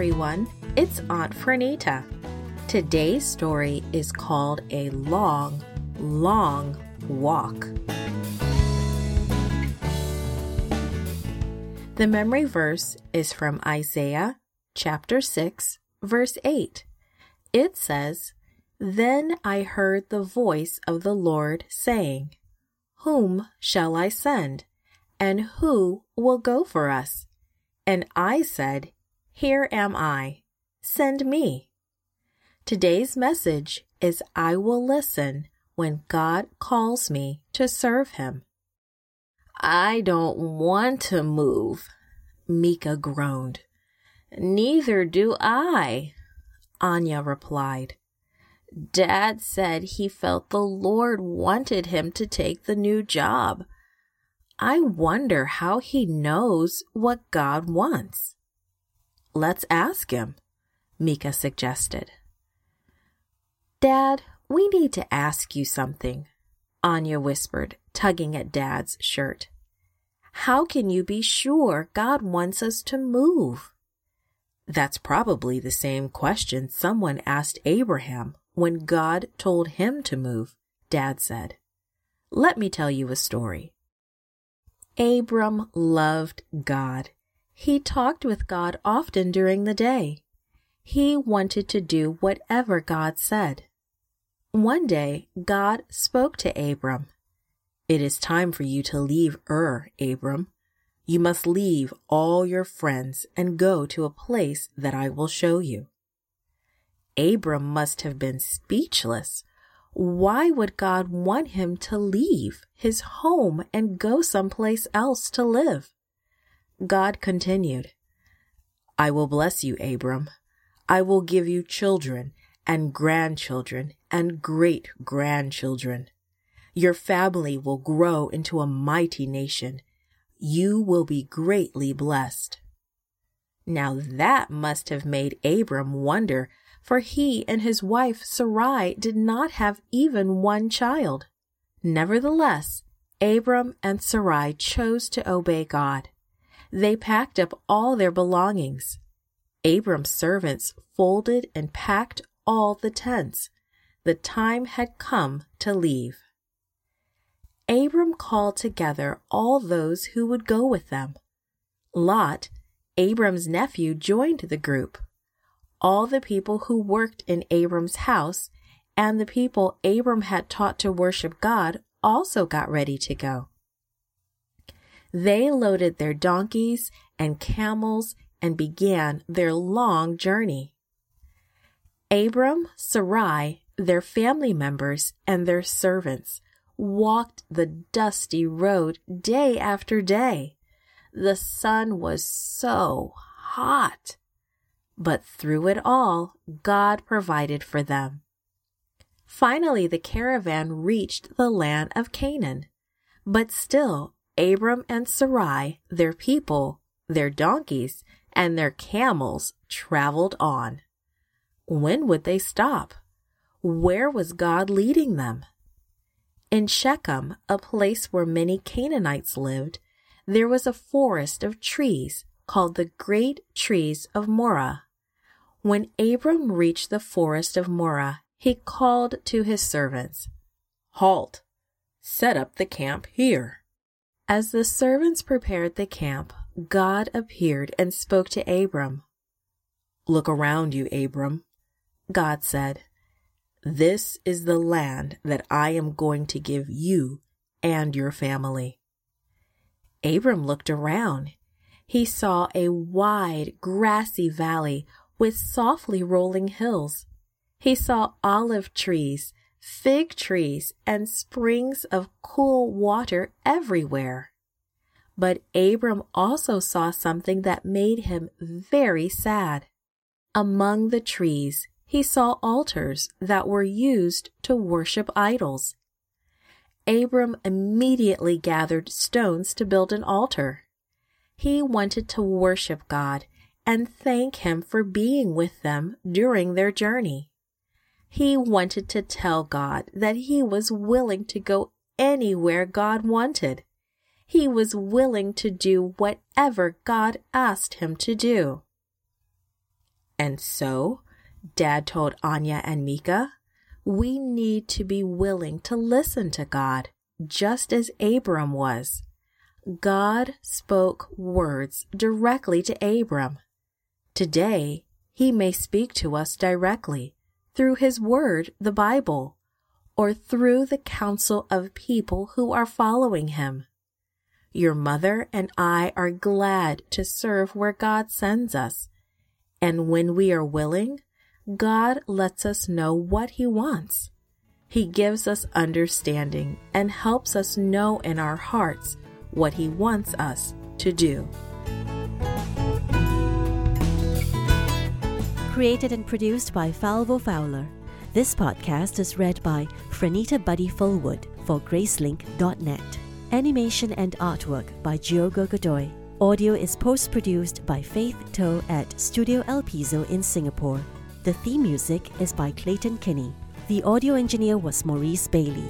everyone. It's Aunt Fernita. Today's story is called A Long, Long Walk. The memory verse is from Isaiah chapter 6, verse 8. It says, Then I heard the voice of the Lord saying, Whom shall I send? And who will go for us? And I said, Here am I. Send me. Today's message is I will listen when God calls me to serve Him. I don't want to move, Mika groaned. Neither do I, Anya replied. Dad said he felt the Lord wanted him to take the new job. I wonder how he knows what God wants. Let's ask him, Mika suggested. Dad, we need to ask you something, Anya whispered, tugging at Dad's shirt. How can you be sure God wants us to move? That's probably the same question someone asked Abraham when God told him to move, Dad said. Let me tell you a story. Abram loved God. He talked with God often during the day. He wanted to do whatever God said. One day, God spoke to Abram. It is time for you to leave Ur, Abram. You must leave all your friends and go to a place that I will show you. Abram must have been speechless. Why would God want him to leave his home and go someplace else to live? God continued, I will bless you, Abram. I will give you children and grandchildren and great grandchildren. Your family will grow into a mighty nation. You will be greatly blessed. Now that must have made Abram wonder for he and his wife Sarai did not have even one child. Nevertheless, Abram and Sarai chose to obey God. They packed up all their belongings. Abram's servants folded and packed all the tents. The time had come to leave. Abram called together all those who would go with them. Lot, Abram's nephew, joined the group all the people who worked in Abram's house and the people Abram had taught to worship God also got ready to go. They loaded their donkeys and camels and began their long journey. Abram, Sarai, their family members, and their servants walked the dusty road day after day. The sun was so hot but through it all, God provided for them. Finally, the caravan reached the land of Canaan. But still, Abram and Sarai, their people, their donkeys, and their camels traveled on. When would they stop? Where was God leading them? In Shechem, a place where many Canaanites lived, there was a forest of trees called the Great Trees of Moreh. When Abram reached the forest of Moreh, he called to his servants, Halt! Set up the camp here. As the servants prepared the camp, God appeared and spoke to Abram. Look around you, Abram, God said. This is the land that I am going to give you and your family. Abram looked around. He saw a wide, grassy valley with softly rolling hills. He saw olive trees, fig trees, and springs of cool water everywhere. But Abram also saw something that made him very sad. Among the trees, he saw altars that were used to worship idols. Abram immediately gathered stones to build an altar. He wanted to worship God and thank him for being with them during their journey. He wanted to tell God that he was willing to go anywhere God wanted. He was willing to do whatever God asked him to do. And so, Dad told Anya and Mika, we need to be willing to listen to God, just as Abram was. God spoke words directly to Abram. Today, he may speak to us directly through his word, the Bible, or through the counsel of people who are following him. Your mother and I are glad to serve where God sends us. And when we are willing, God lets us know what He wants. He gives us understanding and helps us know in our hearts what He wants us to do. Created and produced by Falvo Fowler. This podcast is read by Franita Buddy Fullwood for Gracelink.net. Animation and artwork by Diogo Godoy. Audio is post produced by Faith Toe at Studio El Piso in Singapore. The theme music is by Clayton Kinney. The audio engineer was Maurice Bailey.